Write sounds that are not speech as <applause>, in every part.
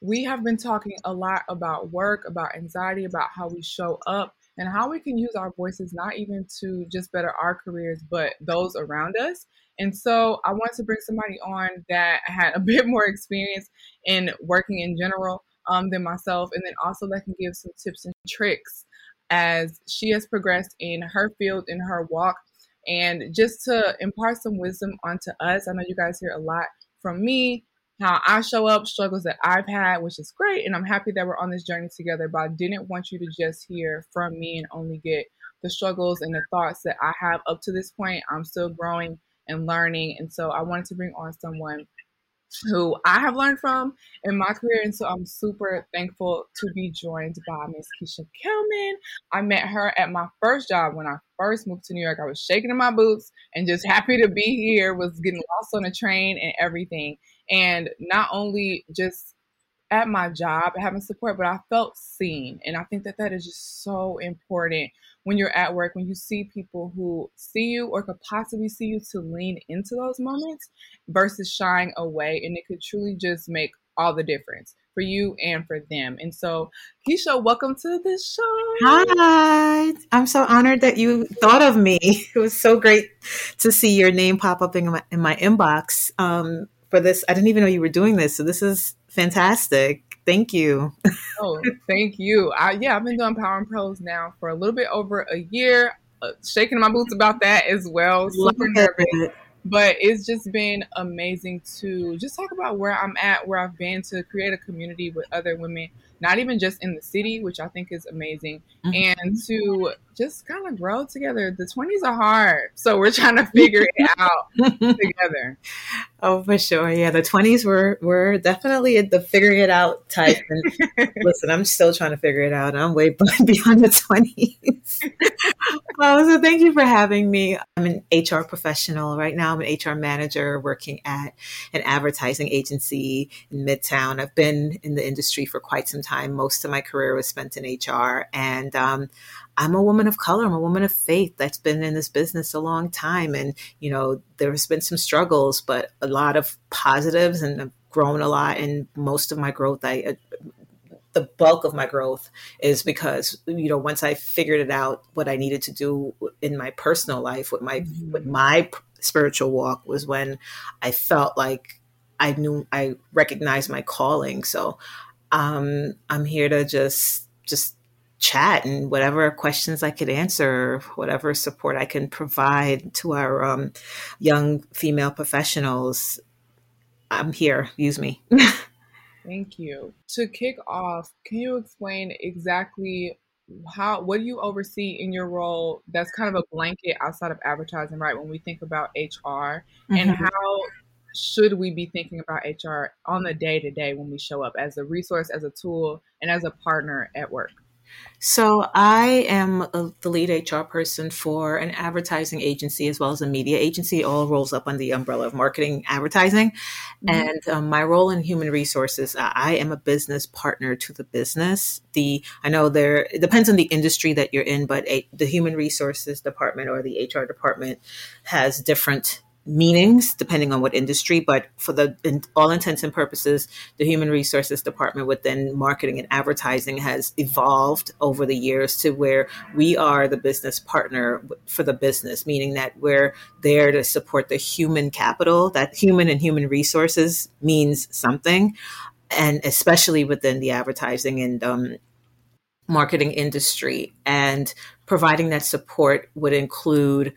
We have been talking a lot about work, about anxiety, about how we show up, and how we can use our voices not even to just better our careers, but those around us. And so I wanted to bring somebody on that had a <laughs> bit more experience in working in general um, than myself, and then also that can give some tips and tricks as she has progressed in her field, in her walk, and just to impart some wisdom onto us. I know you guys hear a lot from me, how I show up, struggles that I've had, which is great. And I'm happy that we're on this journey together. But I didn't want you to just hear from me and only get the struggles and the thoughts that I have up to this point. I'm still growing and learning. And so I wanted to bring on someone who I have learned from in my career. And so I'm super thankful to be joined by Miss Keisha Kelman. I met her at my first job when I first moved to New York. I was shaking in my boots and just happy to be here, was getting lost on a train and everything. And not only just at my job having support, but I felt seen. And I think that that is just so important when you're at work, when you see people who see you or could possibly see you to lean into those moments versus shying away. And it could truly just make all the difference for you and for them. And so, Keisha, welcome to the show. Hi. I'm so honored that you thought of me. <laughs> It was so great to see your name pop up in my, in my inbox. Um, for this. I didn't even know you were doing this. So this is fantastic. Thank you. oh, thank you. I, yeah, I've been doing Power and Prose now for a little bit over a year. Uh, shaking my boots about that as well. Super nervous. But it's just been amazing to just talk about where I'm at, where I've been, to create a community with other women not even just in the city, which I think is amazing, mm-hmm. and to just kind of grow together. The 20s are hard, so we're trying to figure it <laughs> out together. Oh, for sure. Yeah, the 20s were were definitely the figuring it out type. And <laughs> listen, I'm still trying to figure it out. I'm way <laughs> beyond the 20s. well, so thank you for having me. I'm an HR professional right now. I'm an HR manager working at an advertising agency in Midtown. I've been in the industry for quite some time. Most of my career was spent in HR, and um, I'm a woman of color. I'm a woman of faith that's been in this business a long time. And, you know, there's been some struggles, but a lot of positives and I've grown a lot. And most of my growth, I, uh, the bulk of my growth is because, you know, once I figured it out, what I needed to do in my personal life with my, mm-hmm. with my spiritual walk was when I felt like I knew I recognized my calling. So, um, I'm here to just, just chat and whatever questions I could answer, whatever support I can provide to our um, young female professionals. I'm here. Use me. <laughs> Thank you. To kick off, can you explain exactly how what do you oversee in your role that's kind of a blanket outside of advertising, right? When we think about HR mm-hmm. and how should we be thinking about HR on the day to day when we show up as a resource, as a tool, and as a partner at work? So I am a, the lead HR person for an advertising agency as well as a media agency. All rolls up under the umbrella of marketing advertising. Mm-hmm. And um, my role in human resources, I am a business partner to the business. The I know there it depends on the industry that you're in, but a, the human resources department or the HR department has different meanings depending on what industry, but for the in all intents and purposes, the human resources department within marketing and advertising has evolved over the years to where we are the business partner for the business, meaning that we're there to support the human capital. That human and human resources means something, and especially within the advertising and um, marketing industry, and providing that support would include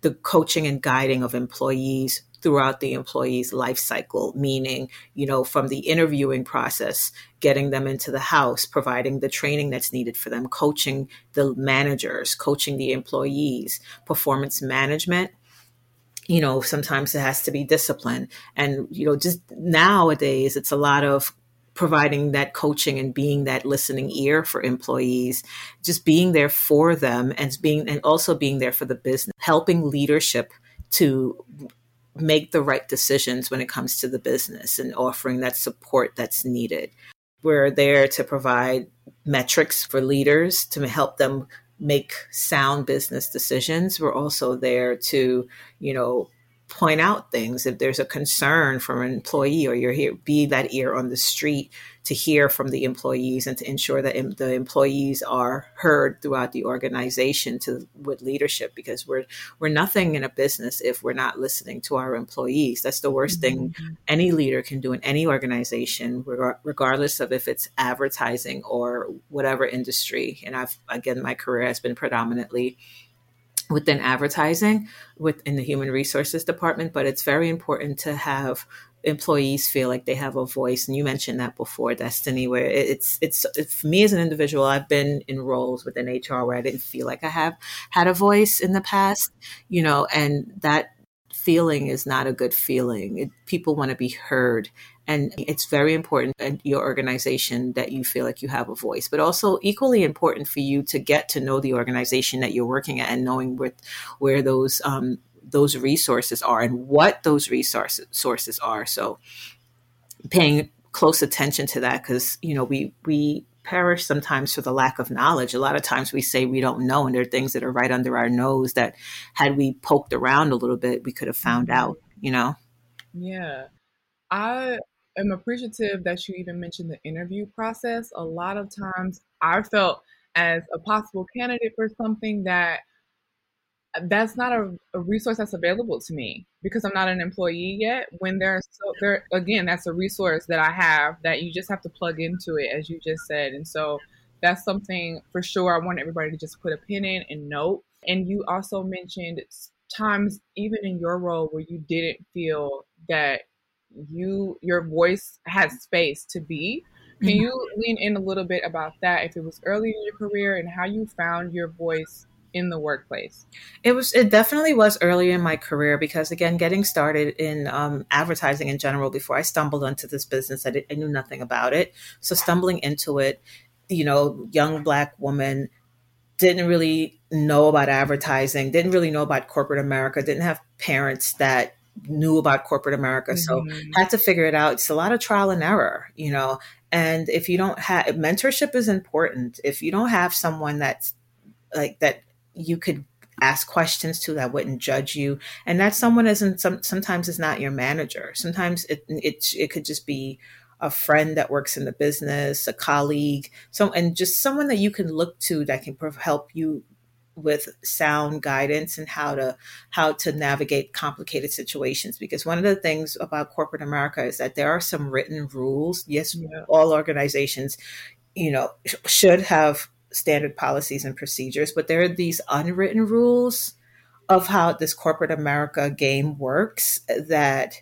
the coaching and guiding of employees throughout the employee's life cycle, meaning, you know, from the interviewing process, getting them into the house, providing the training that's needed for them, coaching the managers, coaching the employees, performance management. You know, sometimes it has to be discipline. And, you know, just nowadays, it's a lot of providing that coaching and being that listening ear for employees just being there for them and being and also being there for the business helping leadership to make the right decisions when it comes to the business and offering that support that's needed. We're there to provide metrics for leaders to help them make sound business decisions. We're also there to you know point out things if there's a concern from an employee or you're here be that ear on the street to hear from the employees and to ensure that the employees are heard throughout the organization to with leadership because we're we're nothing in a business if we're not listening to our employees that's the worst mm-hmm. thing any leader can do in any organization regardless of if it's advertising or whatever industry and I've again my career has been predominantly within advertising within the human resources department but it's very important to have employees feel like they have a voice. And you mentioned that before destiny where it's it's, it's for me as an individual i've been in roles within hr where i didn't feel like i have had a voice in the past you know and that feeling is not a good feeling. It, people want to be heard and it's very important in your organization that you feel like you have a voice, but also equally important for you to get to know the organization that you're working at and knowing where, where those, um, those resources are and what those resources sources are. So paying close attention to that because, you know, we, we perish sometimes for the lack of knowledge. A lot of times we say we don't know, and there are things that are right under our nose that, had we poked around a little bit, we could have found out. You know. Yeah, I am appreciative that you even mentioned the interview process. A lot of times I felt as a possible candidate for something that that's not a, a, resource that's available to me because I'm not an employee yet. When there's so there again, that's a resource that I have that you just have to plug into it, as you just said. And so that's something for sure I want everybody to just put a pin in and note. And you also mentioned times even in your role where you didn't feel that you your voice has space to be. Can mm-hmm. you lean in a little bit about that if it was early in your career and how you found your voice in the workplace? It was it definitely was early in my career because again, getting started in um, advertising in general before I stumbled onto this business, I, did, I knew nothing about it. So stumbling into it, you know, young black woman didn't really know about advertising, didn't really know about corporate America, didn't have parents that knew about corporate America. Mm-hmm. So had to figure it out. It's a lot of trial and error, you know. And if you don't have mentorship is important. If you don't have someone that's like that you could ask questions to that wouldn't judge you and that someone isn't some, sometimes is not your manager sometimes it, it it could just be a friend that works in the business a colleague so and just someone that you can look to that can help you with sound guidance and how to how to navigate complicated situations because one of the things about corporate america is that there are some written rules yes yeah. all organizations you know should have standard policies and procedures but there are these unwritten rules of how this corporate america game works that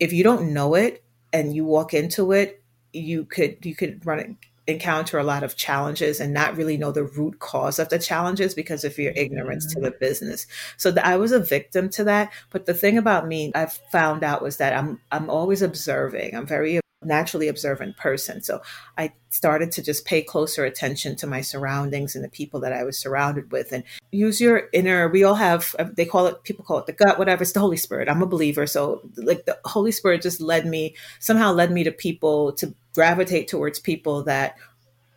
if you don't know it and you walk into it you could you could run it encounter a lot of challenges and not really know the root cause of the challenges because of your ignorance mm-hmm. to the business. So I was a victim to that. But the thing about me, I found out was that I'm I'm always observing. I'm very naturally observant person. So I started to just pay closer attention to my surroundings and the people that I was surrounded with and use your inner, we all have, they call it, people call it the gut, whatever. It's the Holy Spirit. I'm a believer. So like the Holy Spirit just led me, somehow led me to people to gravitate towards people that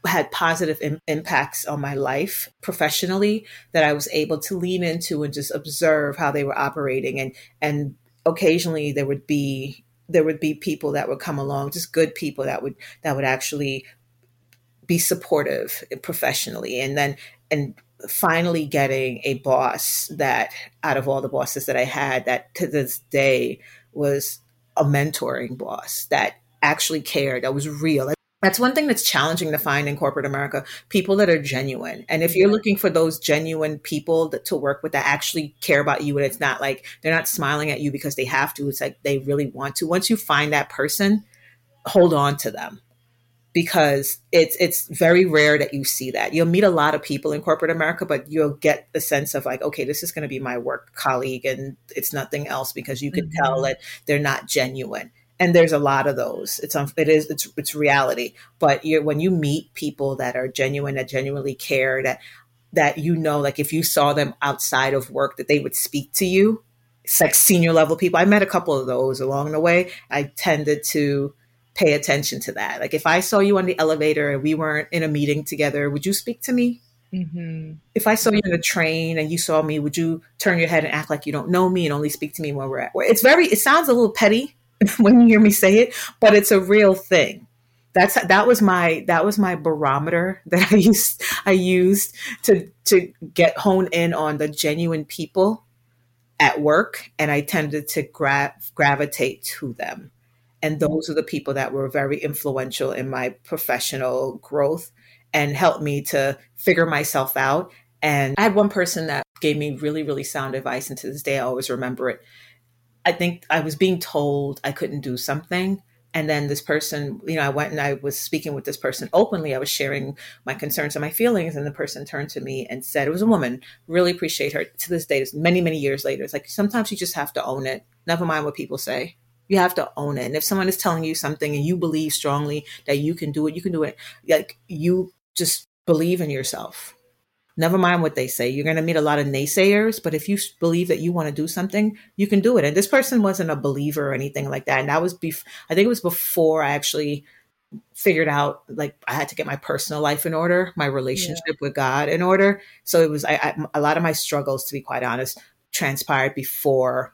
had positive Im- impacts on my life professionally that I was able to lean into and just observe how they were operating and and occasionally there would be there would be people that would come along just good people that would that would actually be supportive professionally and then and finally getting a boss that out of all the bosses that I had that to this day was a mentoring boss that actually cared, that was real. That's one thing that's challenging to find in corporate America people that are genuine. And if you're looking for those genuine people that, to work with that actually care about you, and it's not like they're not smiling at you because they have to, it's like they really want to. Once you find that person, hold on to them because it's it's very rare that you see that. You'll meet a lot of people in corporate America, but you'll get the sense of like, okay, this is going to be my work colleague, and it's nothing else because you can mm-hmm. tell that they're not genuine and there's a lot of those. It's it is it's it's reality. But when you meet people that are genuine, that genuinely care, that that you know, like if you saw them outside of work, that they would speak to you. It's like senior level people. I met a couple of those along the way. I tended to pay attention to that. Like if I saw you on the elevator and we weren't in a meeting together, would you speak to me? Mm-hmm. If I saw you in a train and you saw me, would you turn your head and act like you don't know me and only speak to me when we're at work? It's very, it sounds a little petty <laughs> when you hear me say it, but it's a real thing. That's that was my that was my barometer <laughs> that I used I used to to get hone in on the genuine people at work, and I tended to gra- gravitate to them. And those are the people that were very influential in my professional growth and helped me to figure myself out. And I had one person that gave me really, really sound advice. And to this day, I always remember it. I think I was being told I couldn't do something. And then this person, you know, I went and I was speaking with this person openly. I was sharing my concerns and my feelings. And the person turned to me and said, it was a woman, really appreciate her to this day, it's many, many years later. It's like sometimes you just have to own it. Never mind what people say. You have to own it. And if someone is telling you something and you believe strongly that you can do it, you can do it. Like you just believe in yourself. Never mind what they say. You're going to meet a lot of naysayers, but if you believe that you want to do something, you can do it. And this person wasn't a believer or anything like that. And that was, bef- I think it was before I actually figured out like I had to get my personal life in order, my relationship yeah. with God in order. So it was I, I, a lot of my struggles, to be quite honest, transpired before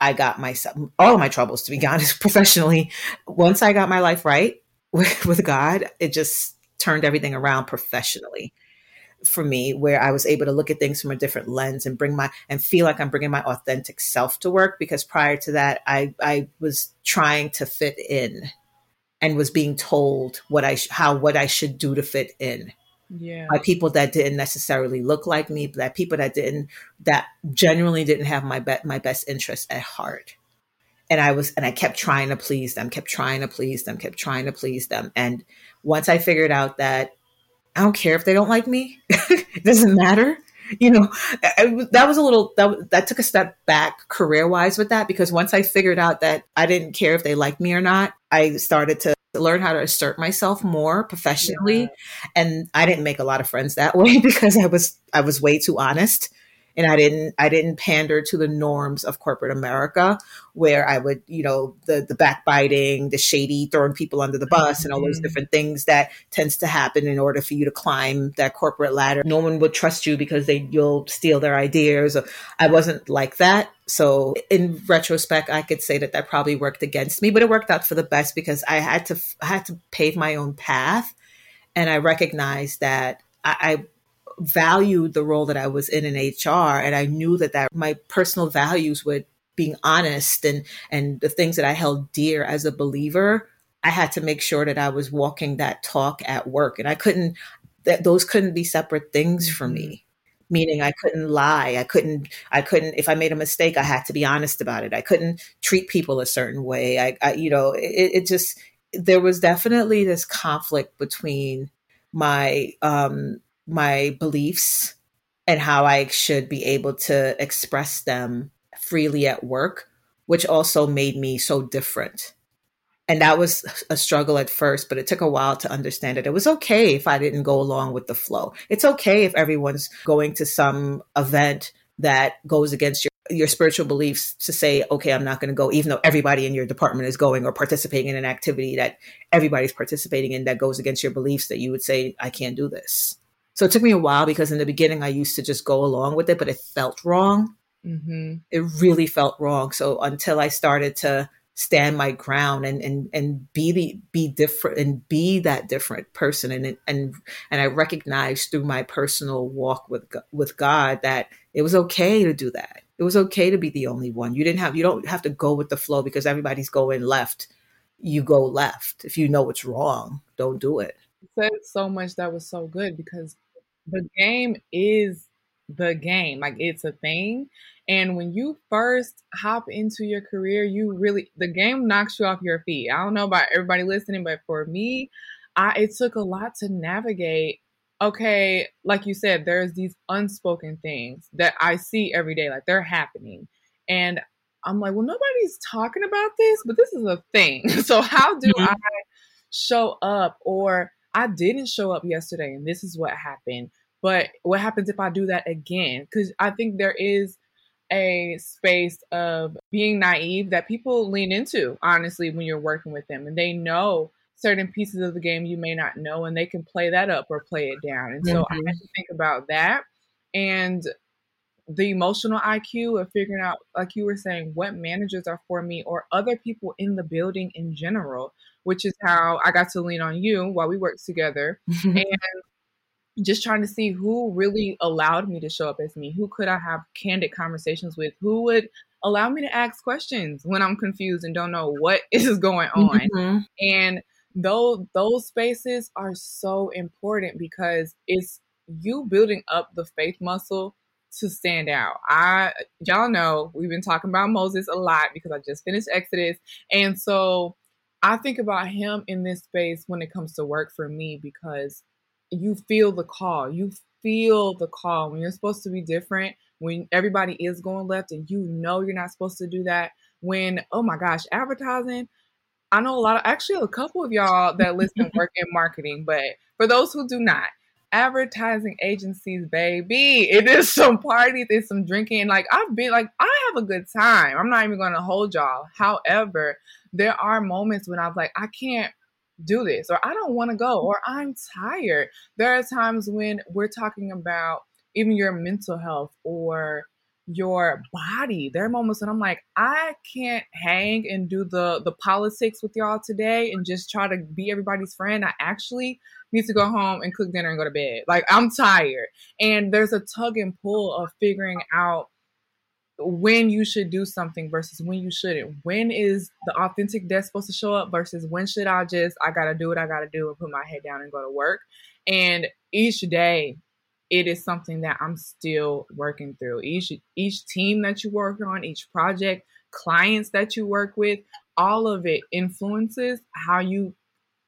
I got myself all of my troubles, to be <laughs> honest, professionally. Once I got my life right <laughs> with, with God, it just turned everything around professionally for me where I was able to look at things from a different lens and bring my and feel like I'm bringing my authentic self to work because prior to that I I was trying to fit in and was being told what I how what I should do to fit in. Yeah. By people that didn't necessarily look like me that people that didn't that genuinely didn't have my be- my best interest at heart. And I was and I kept trying to please them kept trying to please them kept trying to please them. And once I figured out that I don't care if they don't like me. <laughs> it doesn't matter. You know, I, that was a little that that took a step back career wise with that because once I figured out that I didn't care if they liked me or not, I started to learn how to assert myself more professionally, yeah. and I didn't make a lot of friends that <laughs> way because I was I was way too honest and I didn't I didn't pander to the norms of corporate America where I would you know the the backbiting, the shady, throwing people under the bus, and all those mm-hmm. different things that tends to happen in order for you to climb that corporate ladder. No one would trust you because they you'll steal their ideas. I wasn't like that. So in retrospect, I could say that that probably worked against me, but it worked out for the best because I had to I had to pave my own path, and I recognized that I, I valued the role that I was in in HR, and I knew that that my personal values were being honest and and the things that I held dear as a believer. I had to make sure that I was walking that talk at work, and I couldn't. That those couldn't be separate things for me mm-hmm. meaning i couldn't lie i couldn't i couldn't if i made a mistake i had to be honest about it i couldn't treat people a certain way i, I you know it, it, just there was definitely this conflict between my um my beliefs and how I should be able to express them freely at work, which also made me so different. And that was a struggle at first, but it took a while to understand it. It was okay if I didn't go along with the flow. It's okay if everyone's going to some event that goes against your your spiritual beliefs to say, okay, I'm not going to go, even though everybody in your department is going or participating in an activity that everybody's participating in that goes against your beliefs, that you would say, I can't do this. So it took me a while because in the beginning I used to just go along with it, but it felt wrong. Mm-hmm. It really felt wrong. So until I started to stand my ground and and and be the be different and be that different person and and and I recognized through my personal walk with with God that it was okay to do that. It was okay to be the only one. You didn't have you don't have to go with the flow because everybody's going left. You go left. If you know what's wrong, don't do it. You said so much that was so good because the game is the game. Like it's a thing. And when you first hop into your career, you really the game knocks you off your feet. I don't know about everybody listening, but for me, I it took a lot to navigate. Okay, like you said, there's these unspoken things that I see every day, like they're happening. And I'm like, well, nobody's talking about this, but this is a thing. <laughs> So how do mm-hmm. I show up or I didn't show up yesterday and this is what happened. But what happens if I do that again? Because I think there is a space of being naive that people lean into, honestly, when you're working with them and they know certain pieces of the game you may not know and they can play that up or play it down. And so mm-hmm. I have to think about that and the emotional IQ of figuring out, like you were saying, what managers are for me or other people in the building in general, which is how I got to lean on you while we worked together. <laughs> and just trying to see who really allowed me to show up as me. Who could I have candid conversations with? Who would allow me to ask questions when I'm confused and don't know what <laughs> is going on? Mm-hmm. And those those spaces are so important because it's you building up the faith muscle to stand out. I y'all know we've been talking about Moses a lot because I just finished Exodus. And so I think about him in this space when it comes to work for me because you feel the call. You feel the call when you're supposed to be different, when everybody is going left and you know you're not supposed to do that. When, oh my gosh, advertising. I know a lot of actually a couple of y'all that listen work in <laughs> marketing, but for those who do not, advertising agencies, baby. It is some parties, it's some drinking. Like I've been like I have a good time. I'm not even gonna hold y'all. However, there are moments when I'm like, I can't do this or I don't want to go or I'm tired. There are times when we're talking about even your mental health or your body. There are moments when I'm like, I can't hang and do the the politics with y'all today and just try to be everybody's friend. I actually need to go home and cook dinner and go to bed. Like I'm tired. And there's a tug and pull of figuring out when you should do something versus when you shouldn't. When is the authentic death supposed to show up versus when should I just I gotta do what I gotta do and put my head down and go to work. And each day it is something that I'm still working through. Each each team that you work on, each project, clients that you work with, all of it influences how you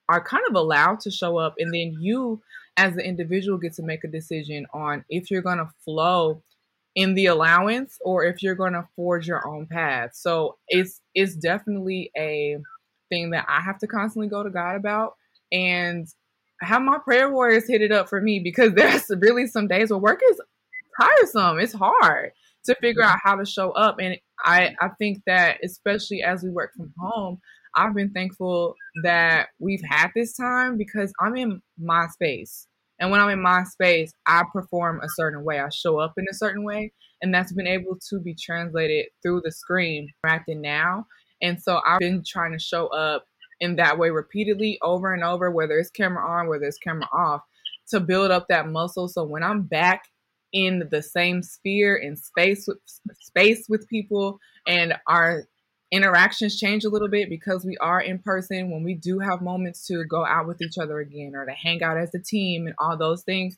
are kind of allowed to show up and then you as the individual get to make a decision on if you're going to flow in the allowance or if you're going to forge your own path. So it's it's definitely a thing that I have to constantly go to God about and have my prayer warriors hit it up for me because <laughs> there's really some days where work is tiresome. It's hard to figure out how to show up and I I think that especially as we work from home, I've been thankful that we've had this time because I'm in my space. And when I'm in my space, I perform a certain way. I show up in a certain way. And that's been able to be translated through the screen acting now. And so I've been trying to show up in that way repeatedly over and over, whether it's camera on, whether it's camera off, to build up that muscle. So when I'm back in the same sphere in space with space with people and our interactions change a little bit because we are in person when we do have moments to go out with each other again or to hang out as a team and all those things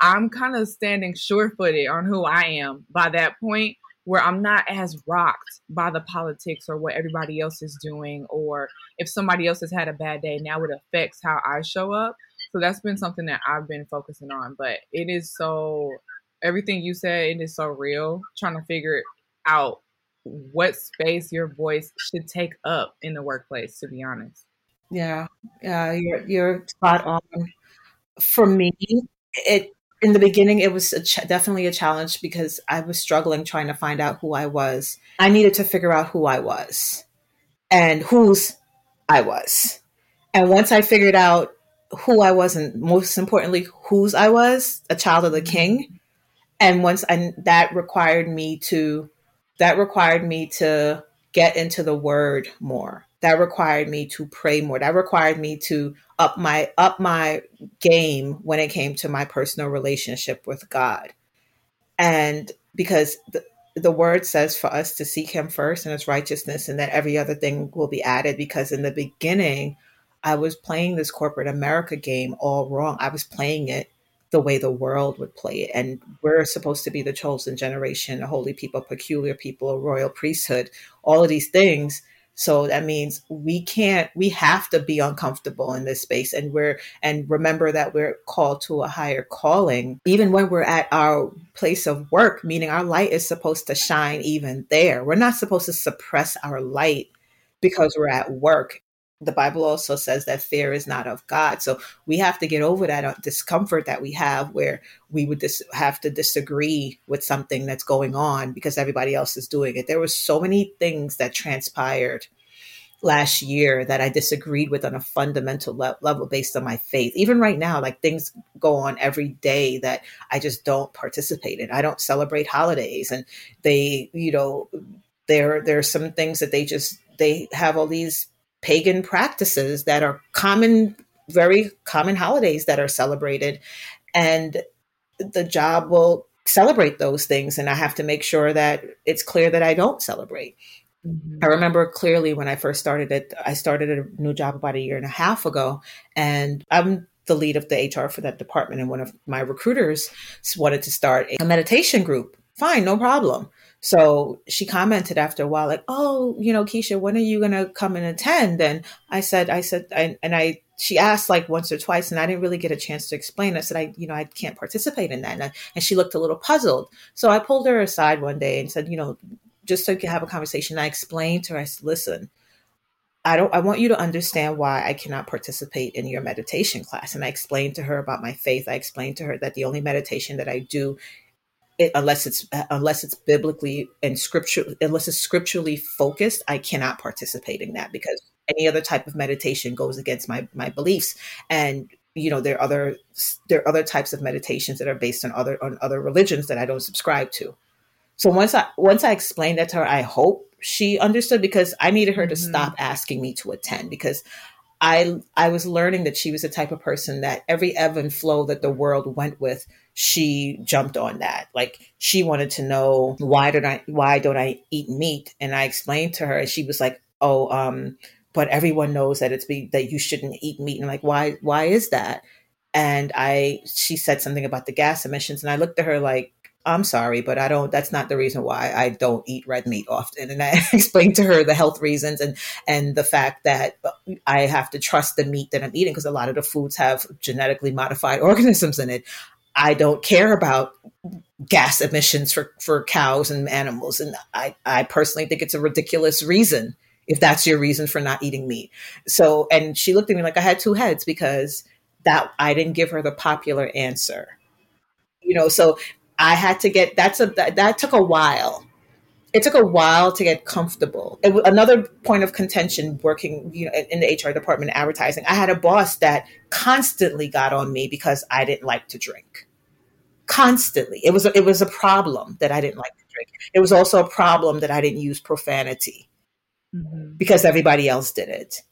i'm kind of standing sure-footed on who i am by that point where i'm not as rocked by the politics or what everybody else is doing or if somebody else has had a bad day now it affects how i show up. So that's been something that i've been focusing on but it is so everything you said it is so real trying to figure it out what space your voice should take up in the workplace to be honest. Yeah yeah you're you're spot on. For me it in the beginning it was a ch- definitely a challenge because i was struggling trying to find out who i was. I needed to figure out who i was and whose i was. And once i figured out who i was and most importantly whose i was a child of the mm-hmm. king and once I, that required me to that required me to get into the word more. That required me to pray more. That required me to up my up my game when it came to my personal relationship with god. And because the, the word says for us to seek him first and his righteousness and that every other thing will be added because in the beginning i was playing this corporate america game all wrong. I was playing it the way the world would play it. And we're supposed to be the chosen generation, a holy people, peculiar people, a royal priesthood, all of these things. So that means we can't, we have to be uncomfortable in this space. And we're, and remember that we're called to a higher calling, even when we're at our place of work, meaning our light is supposed to shine even there. We're not supposed to suppress our light because we're at work the Bible also says that fear is not of God. So we have to get over that uh, discomfort that we have where we would dis- have to disagree with something that's going on because everybody else is doing it. There were so many things that transpired last year that I disagreed with on a fundamental le- level based on my faith. Even right now, like things go on every day that I just don't participate in. I don't celebrate holidays and they, you know, there there are some things that they just they have all these pagan practices that are common, very common holidays that are celebrated. And the job will celebrate those things. And I have to make sure that it's clear that I don't celebrate. Mm-hmm. I remember clearly when I first started it, I started a new job about a year and a half ago. And I'm the lead of the HR for that department. And one of my recruiters wanted to start a meditation group. Fine, no problem. So she commented after a while, like, "Oh, you know, Keisha, when are you gonna come and attend?" And I said, "I said," I, and I she asked like once or twice, and I didn't really get a chance to explain. I said, "I, you know, I can't participate in that," and, I, and she looked a little puzzled. So I pulled her aside one day and said, "You know, just so you can have a conversation." I explained to her, I said, "Listen." I don't I want you to understand why I cannot participate in your meditation class. And I explained to her about my faith. I explained to her that the only meditation that I do it, unless it's unless it's biblically and scripture unless it's scripturally focused i cannot participate in that because any other type of meditation goes against my my beliefs and you know there are other there are other types of meditations that are based on other on other religions that i don't subscribe to so once i once i explained that to her i hope she understood because i needed her to mm-hmm. stop asking me to attend because I I was learning that she was the type of person that every ebb and flow that the world went with, she jumped on that. Like she wanted to know why don't I why don't I eat meat? And I explained to her, and she was like, "Oh, um, but everyone knows that it's be that you shouldn't eat meat." And I'm like, why why is that? And I she said something about the gas emissions, and I looked at her like, I'm sorry, but I don't, that's not the reason why I don't eat red meat often. And I <laughs> explained to her the health reasons and, and the fact that I have to trust the meat that I'm eating because a lot of the foods have genetically modified <laughs> organisms in it. I don't care about gas emissions for, for cows and animals. And I, I personally think it's a ridiculous reason if that's your reason for not eating meat. So, and she looked at me like I had two heads because that I didn't give her the popular answer. You know, so I had to get that's a that, that took a while. It took a while to get comfortable. It, another point of contention working, you know, in the HR department, advertising. I had a boss that constantly got on me because I didn't like to drink. Constantly, it was a, it was a problem that I didn't like to drink. It was also a problem that I didn't use profanity mm-hmm. because everybody else did it,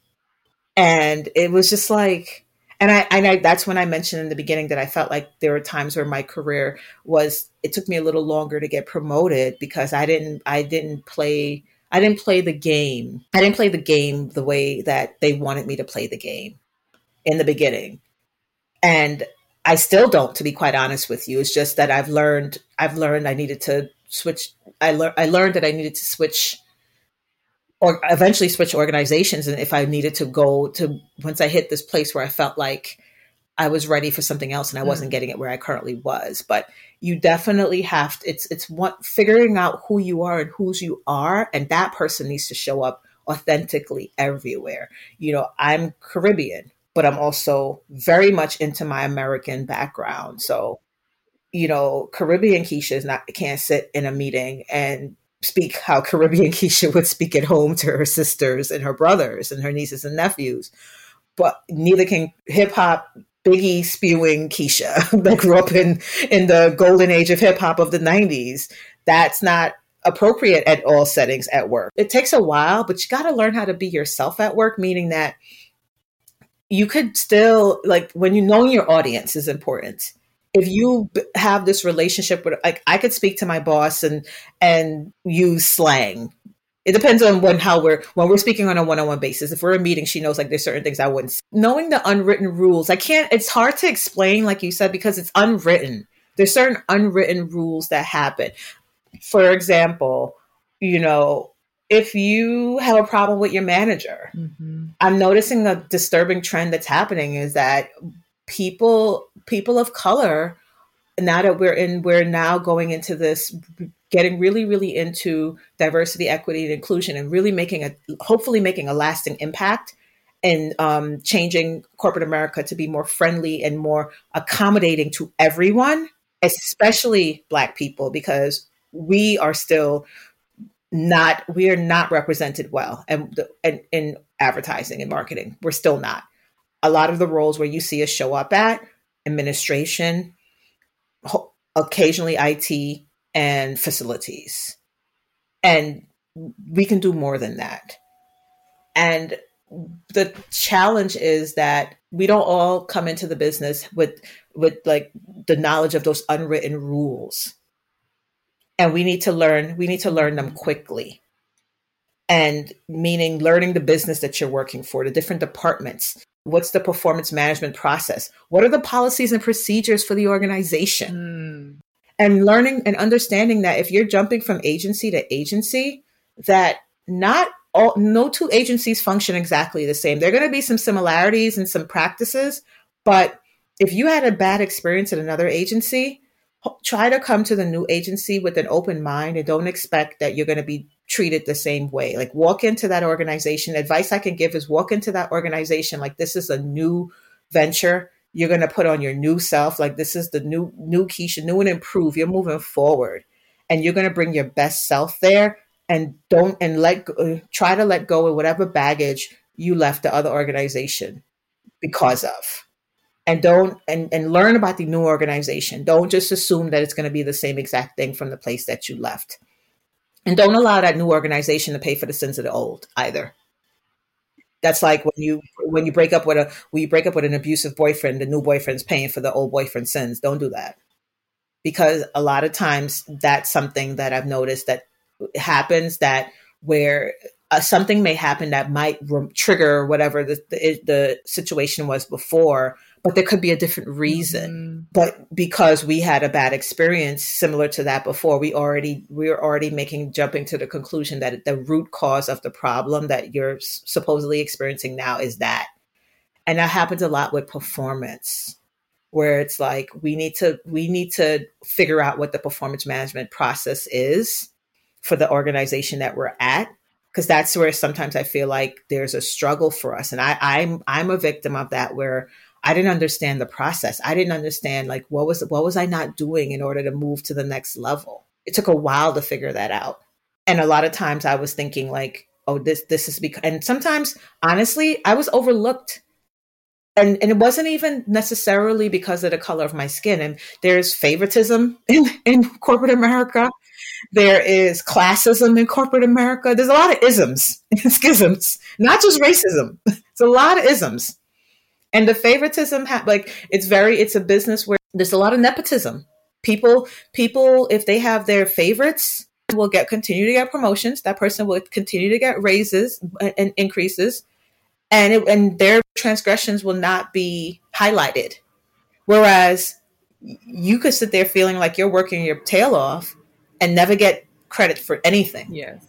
and it was just like and I, and I that's when I mentioned in the beginning that I felt like there were times where my career was it took me a little longer to get promoted because I didn't I didn't play I didn't play the game. I didn't play the game the way that they wanted me to play the game in the beginning. And I still don't to be quite honest with you. It's just that I've learned I've learned I needed to switch I learned I learned that I needed to switch or eventually switch organizations. And if I needed to go to once I hit this place where I felt like I was ready for something else and I wasn't mm. getting it where I currently was. But you definitely have to, it's it's what figuring out who you are and whose you are, and that person needs to show up authentically everywhere. You know, I'm Caribbean, but I'm also very much into my American background. So, you know, Caribbean Keisha is not can't sit in a meeting and speak how Caribbean <laughs> Keisha would speak at home to her sisters and her brothers and her nieces and nephews. But neither can hip hop Biggie spewing Keisha <laughs> that grew up in in the golden age of hip hop of the 90s. That's not appropriate at all settings at work. It takes a while, but you got to learn how to be yourself at work, meaning that you could still like when you know your audience is important if you have this relationship with like I could speak to my boss and and use slang. It depends on when how we're when we're speaking on a one-on-one basis. If we're in a meeting, she knows like there's certain things I wouldn't. Say. Knowing the unwritten rules, I can't. It's hard to explain, like you said, because it's unwritten. There's certain unwritten rules that happen. For example, you know, if you have a problem with your manager, mm-hmm. I'm noticing a disturbing trend that's happening is that people people of color now that we're in we're now going into this getting really really into diversity equity and inclusion and really making a hopefully making a lasting impact and um, changing corporate america to be more friendly and more accommodating to everyone especially black people because we are still not we are not represented well and, and in advertising and marketing we're still not. A lot of the roles where you see us show up at administration occasionally IT and facilities. And we can do more than that. And the challenge is that we don't all come into the business with with like the knowledge of those unwritten rules. And we need to learn we need to learn them quickly. And meaning learning the business that you're working for the different departments what's the performance management process? What are the policies and procedures for the organization? Mm. and learning and understanding that if you're jumping from agency to agency that not all no two agencies function exactly the same. There are going to be some similarities and some practices but if you had a bad experience at another agency try to come to the new agency with an open mind and don't expect that you're going to be treated the same way. Like walk into that organization. Advice I can give is walk into that organization like this is a new venture. You're going to put on your new self. Like this is the new new Keisha, new and improve. You're moving forward, and you're going to bring your best self there. And don't and let go, uh, try to let go of whatever baggage you left the other organization because of and don't and, and learn about the new organization. Don't just assume that it's going to be the same exact thing from the place that you left. And don't allow that new organization to pay for the sins of the old either. That's like when you when you break up with a when you break up with an abusive boyfriend the new boyfriend's paying for the old boyfriend's sins. Don't do that. Because a lot of times that's something that i've noticed that happens that where uh, something may happen that might re- trigger whatever the, the, the situation was before but there could be a different reason. Mm-hmm. But because we had a bad experience similar to that before, we already we're already making jumping to the conclusion that the root cause of the problem that you're supposedly experiencing now is that. And that happens a lot with performance where it's like we need to we need to figure out what the performance management process is for the organization that we're at because that's where sometimes I feel like there's a struggle for us and I I'm I'm a victim of that where I didn't understand the process. I didn't understand like what was what was I not doing in order to move to the next level. It took a while to figure that out. And a lot of times I was thinking like, oh, this this is because and sometimes honestly, I was overlooked. And and it wasn't even necessarily because of the color of my skin. And there's favoritism <laughs> in, in corporate America. There is classism in corporate America. There's a lot of isms <laughs> schisms, not just racism. It's a lot of isms and the favoritism ha- like it's very it's a business where there's a lot of nepotism. People people if they have their favorites will get continue to get promotions. That person will continue to get raises and increases. And it, and their transgressions will not be highlighted. Whereas you could sit there feeling like you're working your tail off and never get credit for anything. Yes.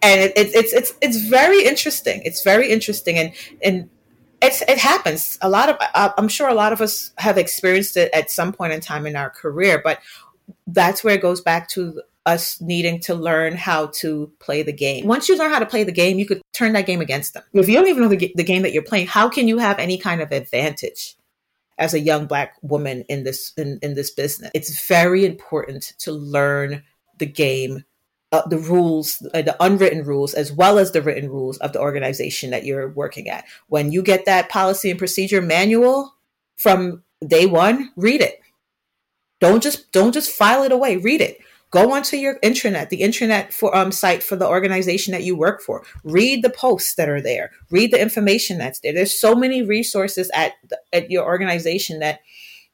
And it, it, it's it's it's very interesting. It's very interesting. And and it's, it happens. A lot of, uh, I'm sure a lot of us have experienced it at some point in time in our career, but that's where it goes back to us needing to learn how to play the game. Once you learn how to play the game, you could turn that game against them. If you don't even know the, the game that you're playing, how can you have any kind of advantage as a young black woman in this in, in this business? It's very important to learn the game uh, the rules, uh, the unwritten rules, as well as the written rules of the organization that you're working at. When you get that policy and procedure manual from day one, read it. Don't just don't just file it away. Read it. Go onto your intranet, the intranet for um, site for the organization that you work for. Read the posts that are there. Read the information that's there. There's so many resources at the, at your organization that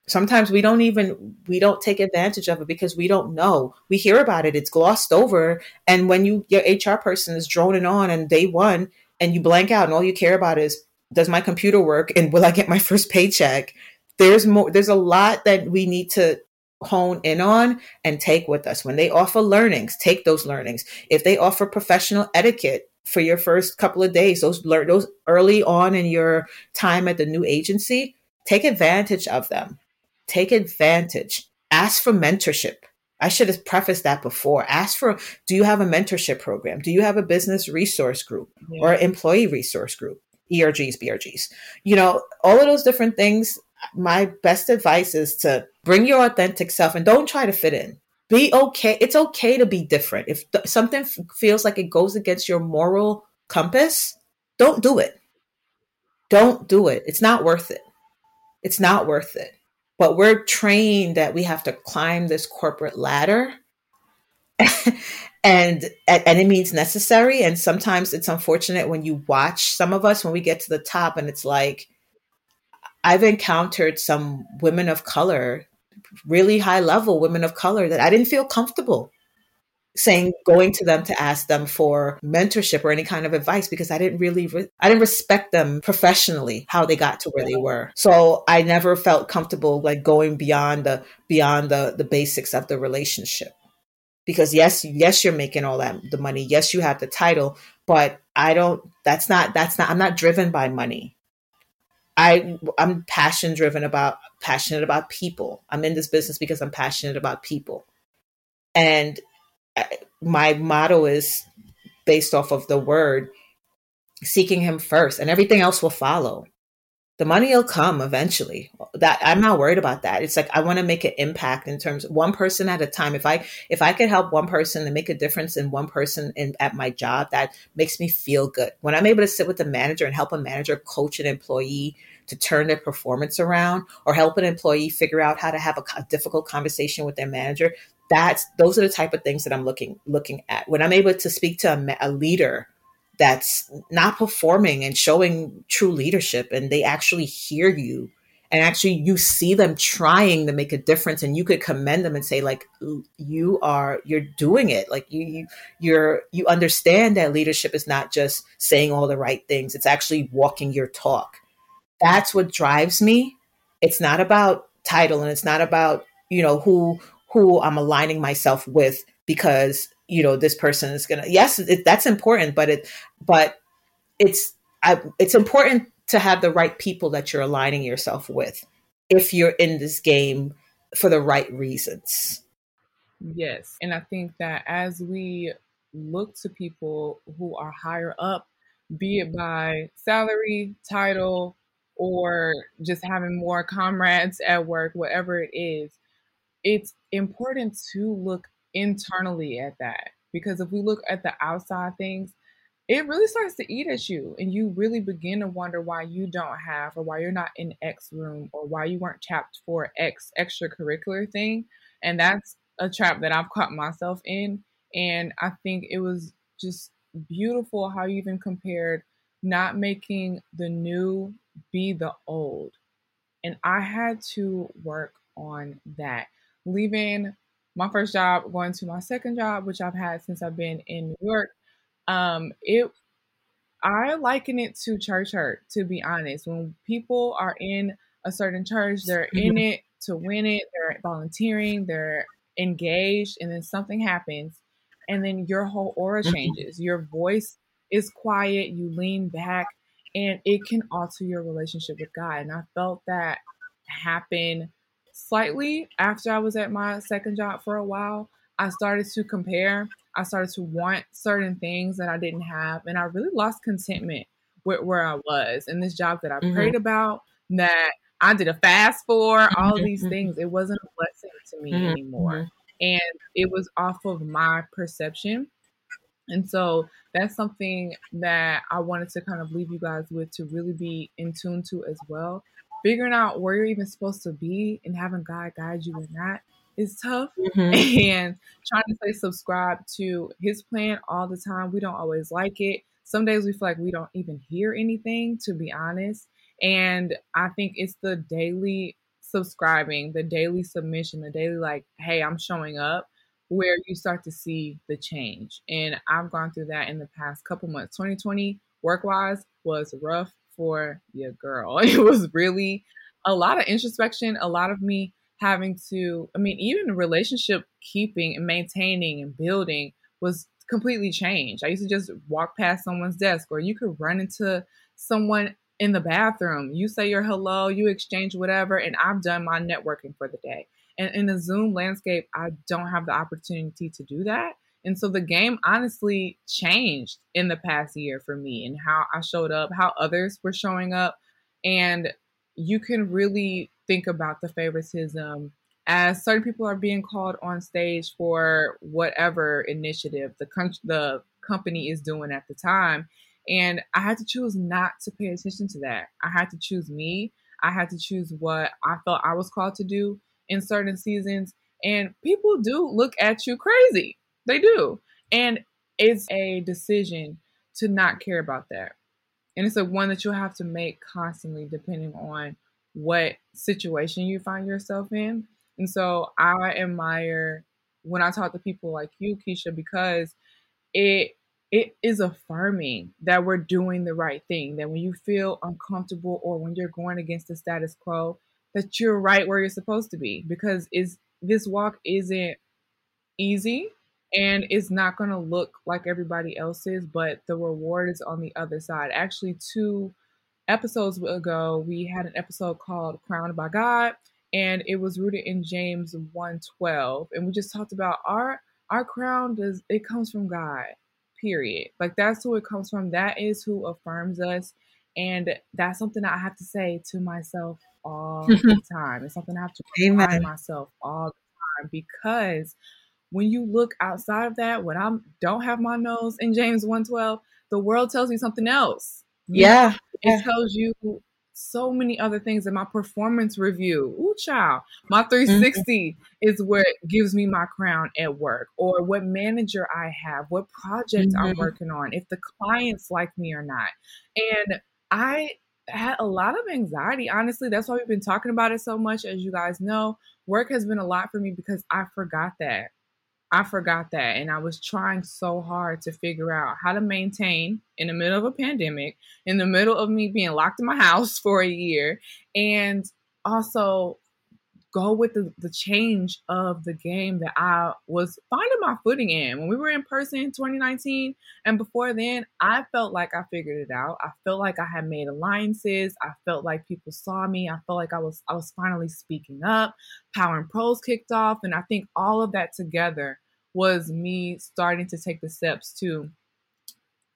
sometimes we don't even we don't take advantage of it because we don't know we hear about it it's glossed over and when you your hr person is droning on and day one and you blank out and all you care about is does my computer work and will i get my <laughs> first paycheck there's more there's a lot that we need to hone in on and take with us. When they offer learnings, take those learnings. If they offer professional etiquette for your first couple of days, those those early on in your time at the new agency, take advantage of them. Take advantage. Ask for mentorship. I should have prefaced that before. Ask for do you have a mentorship program? Do you have a business resource group yeah. or employee resource group? ERGs, BRGs. You know, all of those different things. My best advice is to bring your authentic self and don't try to fit in. Be okay. It's okay to be different. If th- something f- feels like it goes against your moral compass, don't do it. Don't do it. It's not worth it. It's not worth it. But we're trained that we have to climb this corporate ladder. <laughs> and at any means necessary. And sometimes it's unfortunate when you watch some of us when we get to the top and it's like, I've encountered some women of color, really high level women of color that I didn't feel comfortable saying going to them to ask them for mentorship or any kind of advice because I didn't really re- I didn't respect them professionally how they got to where they were. So I never felt comfortable like going beyond the beyond the the basics of the relationship. Because yes, yes you're making all that the money. Yes, you have the title, but I don't that's not that's not I'm not driven by money. I I'm passion driven about passionate about people. I'm in this business because I'm passionate about people. And my motto is based off of the word seeking him first and everything else will follow. The money will come eventually. That i'm not worried about that. It's like i want to make an impact in terms one person at a time. If i if i could help one person and make a difference in one person in at my job that makes me feel good. When i'm able to sit with the manager and help a manager coach an employee to turn their performance around or help an employee figure out how to have a difficult conversation with their manager that's those are the type of things that I'm looking looking at. When I'm able to speak to a, a leader that's not performing and showing true leadership and they actually hear you and actually you see them trying to make a difference and you could commend them and say like you are you're doing it. Like you, you you're you understand that leadership is not just saying all the right things. It's actually walking your talk. That's what drives me. It's not about title and it's not about you know who who I'm aligning myself with because you know this person is gonna yes it, that's important but it but it's I, it's important to have the right people that you're aligning yourself with if you're in this game for the right reasons. Yes and i think that as we look to people who are higher up be it by salary title or just having more comrades at work whatever it is it's important to look internally at that because if we look at the outside things, it really starts to eat at you and you really begin to wonder why you don't have or why you're not in X room or why you weren't tapped for X extracurricular thing. And that's a trap that I've caught myself in. And I think it was just beautiful how you even compared not making the new be the old. And I had to work on that leaving my first job, going to my second job, which I've had since I've been in New York, um, it I liken it to church hurt, to be honest. When people are in a certain church, they're in <laughs> it to win it, they're volunteering, they're engaged, and then something happens, and then your whole aura mm-hmm. changes. Your voice is quiet, you lean back, and it can alter your relationship with God. And I felt that happen slightly after I was at my second job for a while. I started to compare. I started to want certain things that I didn't have. And I really lost contentment with where I was in this job that I mm-hmm. prayed about, that I did a fast for, all of mm-hmm. these things. It wasn't a blessing to me mm-hmm. anymore. Mm-hmm. And it was off of my perception. And so that's something that I wanted to kind of leave you guys with to really be in tune to as well figuring out where you're even supposed to be and having God guide you in that is tough. Mm-hmm. <laughs> And trying to stay subscribed to his plan all the time. We don't always like it. Some days we feel like we don't even hear anything, to be honest. And I think it's the daily subscribing, the daily submission, the daily, like, hey, I'm showing up, where you start to see the change. And I've gone through that in the past couple months. 2020, work wise, was rough for your girl. <laughs> It was really a lot of introspection, a lot of me having to, I mean, even relationship keeping and maintaining and building was completely changed. I used to just walk past someone's desk, or you could run into someone in the bathroom. You say your hello, you exchange whatever, and I've done my networking for the day. And in the Zoom landscape, I don't have the opportunity to do that. And so the game honestly changed in the past year for me and how I showed up, how others were showing up. And you can really think about the favoritism as certain people are being called on stage for whatever initiative the the company is doing at the time. And i had to choose not to pay attention to that. I had to choose me. I had to choose what i felt i was called to do in certain seasons. And people do look at you crazy they do and it's a decision to not care about that and it's a one that you'll have to make constantly depending on what situation you find yourself in. And so I admire when I talk to people like you, Keisha, because it it is affirming that we're doing the right thing. That when you feel uncomfortable or when you're going against the status quo, that you're right where you're supposed to be. Because is this walk isn't easy and it's not going to look like everybody else's, but the reward is on the other side. Actually, two episodes ago, we had an episode called Crowned by God, and it was rooted in James 1:12. And we just talked about our our crown does it comes from God. Period. Like that's who it comes from. That is who affirms us. And that's something that I have to say to myself all <laughs> the time. It's something I have to remind myself all the time because when you look outside of that, when I don't have my nose in James 112, the world tells me something else. Yeah. It tells you so many other things in my performance review. Ooh, child. My 360 mm-hmm. is what gives me my crown at work, or what manager I have, what project mm-hmm. I'm working on, if the clients like me or not. And I had a lot of anxiety. Honestly, that's why we've been talking about it so much. As you guys know, work has been a lot for me because I forgot that. I forgot that. And I was trying so hard to figure out how to maintain in the middle of a pandemic, in the middle of me being locked in my house <laughs> for a year, and also go with the, the change of the game that I was finding my footing in. When we were in person in 2019 and before then, I felt like I figured it out. I felt like I had made alliances. I felt like people saw me. I felt like I was I was finally speaking up. Power and Pros kicked off and I think all of that together was me starting to take the steps to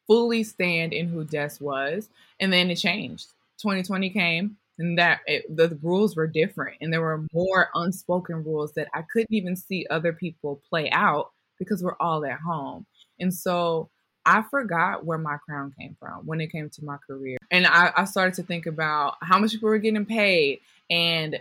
fully stand in who Des was. And then it changed. 2020 came and that it, the rules were different and there were more unspoken rules that I couldn't even see other people play out because we're all at home. And so I forgot where my crown came from when it came to my career. And I, I started to think about how much people were getting paid and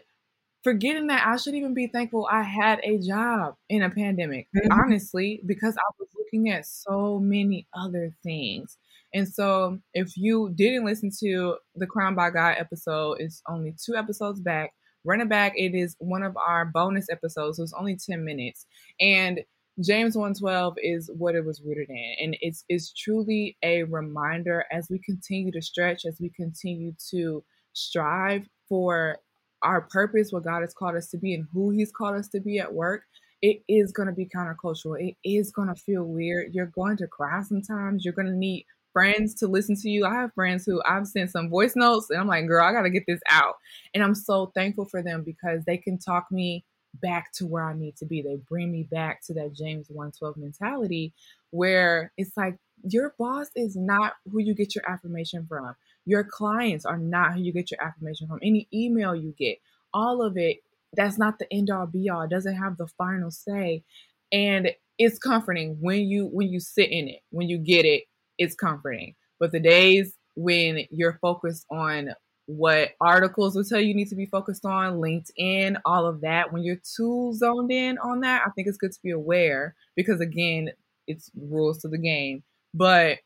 forgetting that I should even be thankful I had a job in a pandemic, mm-hmm. honestly, because I was looking at so many other things. And so, if you didn't listen to the Crown by God episode, it's only two episodes back. Run it back. It is one of our bonus episodes. So it's only 10 minutes. And James 112 is what it was rooted in. And it's it's truly a reminder as we continue to stretch, as we continue to strive for our purpose, what God has called us to be, and who He's called us to be at work, it is going to be countercultural. It is going to feel weird. You're going to cry sometimes. You're going to need friends to listen to you. I have friends who I've sent some voice notes, and I'm like, girl, I got to get this out. And I'm so thankful for them because they can talk me back to where I need to be. They bring me back to that James 112 mentality where it's like, your boss is not who you get your affirmation from. Your clients are not who you get your affirmation from. Any email you get, all of it, that's not the end all be all. It doesn't have the final say. And it's comforting when you when you sit in it, when you get it, it's comforting. But the days when you're focused on what articles will tell you, you need to be focused on, LinkedIn, all of that. When you're too zoned in on that, I think it's good to be aware because again, it's rules to the game. But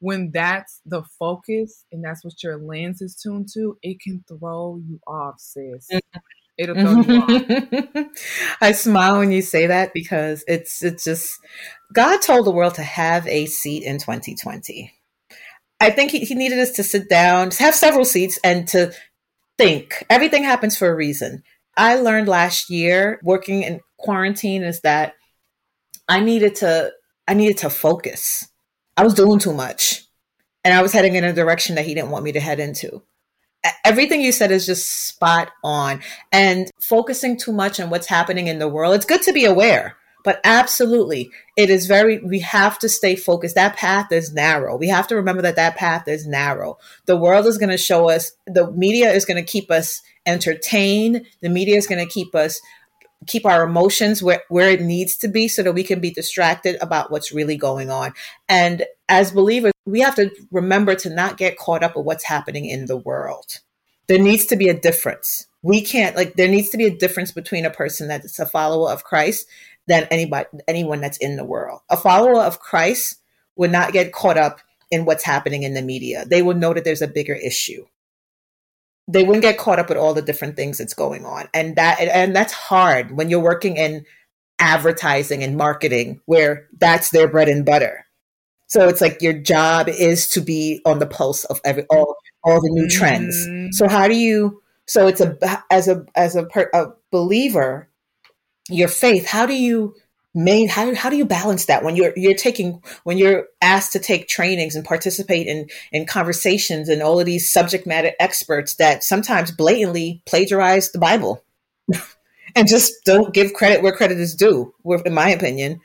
when that's the focus and that's what your lens is tuned to, it can throw you off, sis. It'll throw you off. <laughs> I smile when you say that because it's it's just God told the world to have a seat in 2020. I think he, he needed us to sit down, have several seats, and to think. Everything happens for a reason. I learned last year working in quarantine is that I needed to I needed to focus. I was doing too much and I was heading in a direction that he didn't want me to head into. Everything you said is just spot on. And focusing too much on what's happening in the world, it's good to be aware, but absolutely, it is very, we have to stay focused. That path is narrow. We have to remember that that path is narrow. The world is going to show us, the media is going to keep us entertained. The media is going to keep us keep our emotions where, where it needs to be so that we can be distracted about what's really going on. And as believers, we have to remember to not get caught up with what's happening in the world. There needs to be a difference. We can't like there needs to be a difference between a person that's a follower of Christ than anybody anyone that's in the world. A follower of Christ would not get caught up in what's happening in the media. They would know that there's a bigger issue they wouldn't get caught up with all the different things that's going on. And that and that's hard when you're working in advertising and marketing where that's their bread and butter. So it's like your job is to be on the pulse of every all all the new trends. Mm. so how do you so it's a as a as a, a believer your faith how do you main how, how do you balance that when you're you're taking when you're asked to take trainings and participate in in conversations and all of these subject matter experts that sometimes blatantly plagiarize the bible? <laughs> And just don't give credit where credit is due in my opinion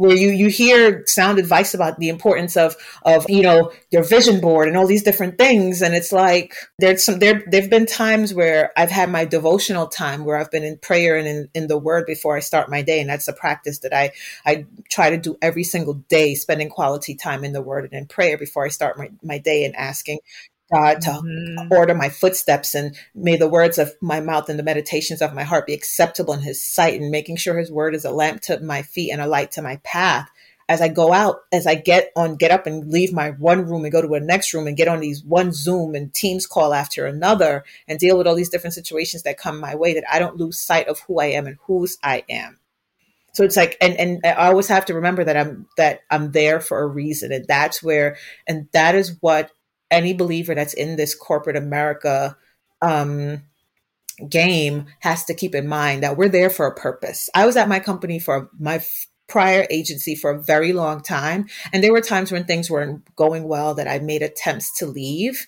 where you you hear sound advice about the importance of of you know your vision board and all these different things. And it's like there's some there there've been times where I've had my devotional time where I've been in prayer and in, in the word before I start my day. And that's a practice that I I try to do every single day spending quality time in the word and in prayer before I start my, my day and asking God to mm-hmm. order my footsteps and may the words of my mouth and the meditations of my heart be acceptable in his sight and making sure his word is a lamp to my feet and a light to my path. As I go out, as I get on, get up and leave my one room and go to a next room and get on these one Zoom and Teams call after another and deal with all these different situations that come my way, that I don't lose sight of who I am and whose I am. So it's like, and, and I always have to remember that I'm, that I'm there for a reason. And that's where, and that is what any believer that's in this corporate America um, game has to keep in mind that we're there for a purpose. I was at my company for my f- prior agency for a very long time, and there were times when things weren't going well that I made attempts to leave.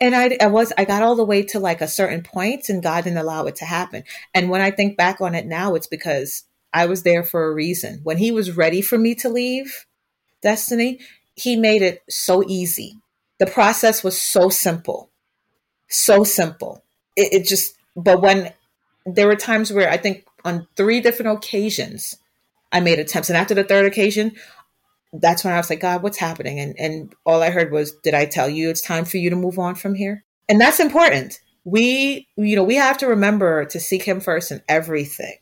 And I, I was, I got all the way to like a certain point and God didn't allow it to happen. And when I think back on it now, it's because I was there for a reason. When he was ready for me to leave Destiny, he made it so easy the process was so simple, so simple. It, it just, but when there were times where I think on three different occasions, I made attempts. And after the third occasion, that's when I was like, God, what's happening? And and all I heard was, Did I tell you it's time for you to move on from here? And that's important. We, you know, we have to remember to seek him first in everything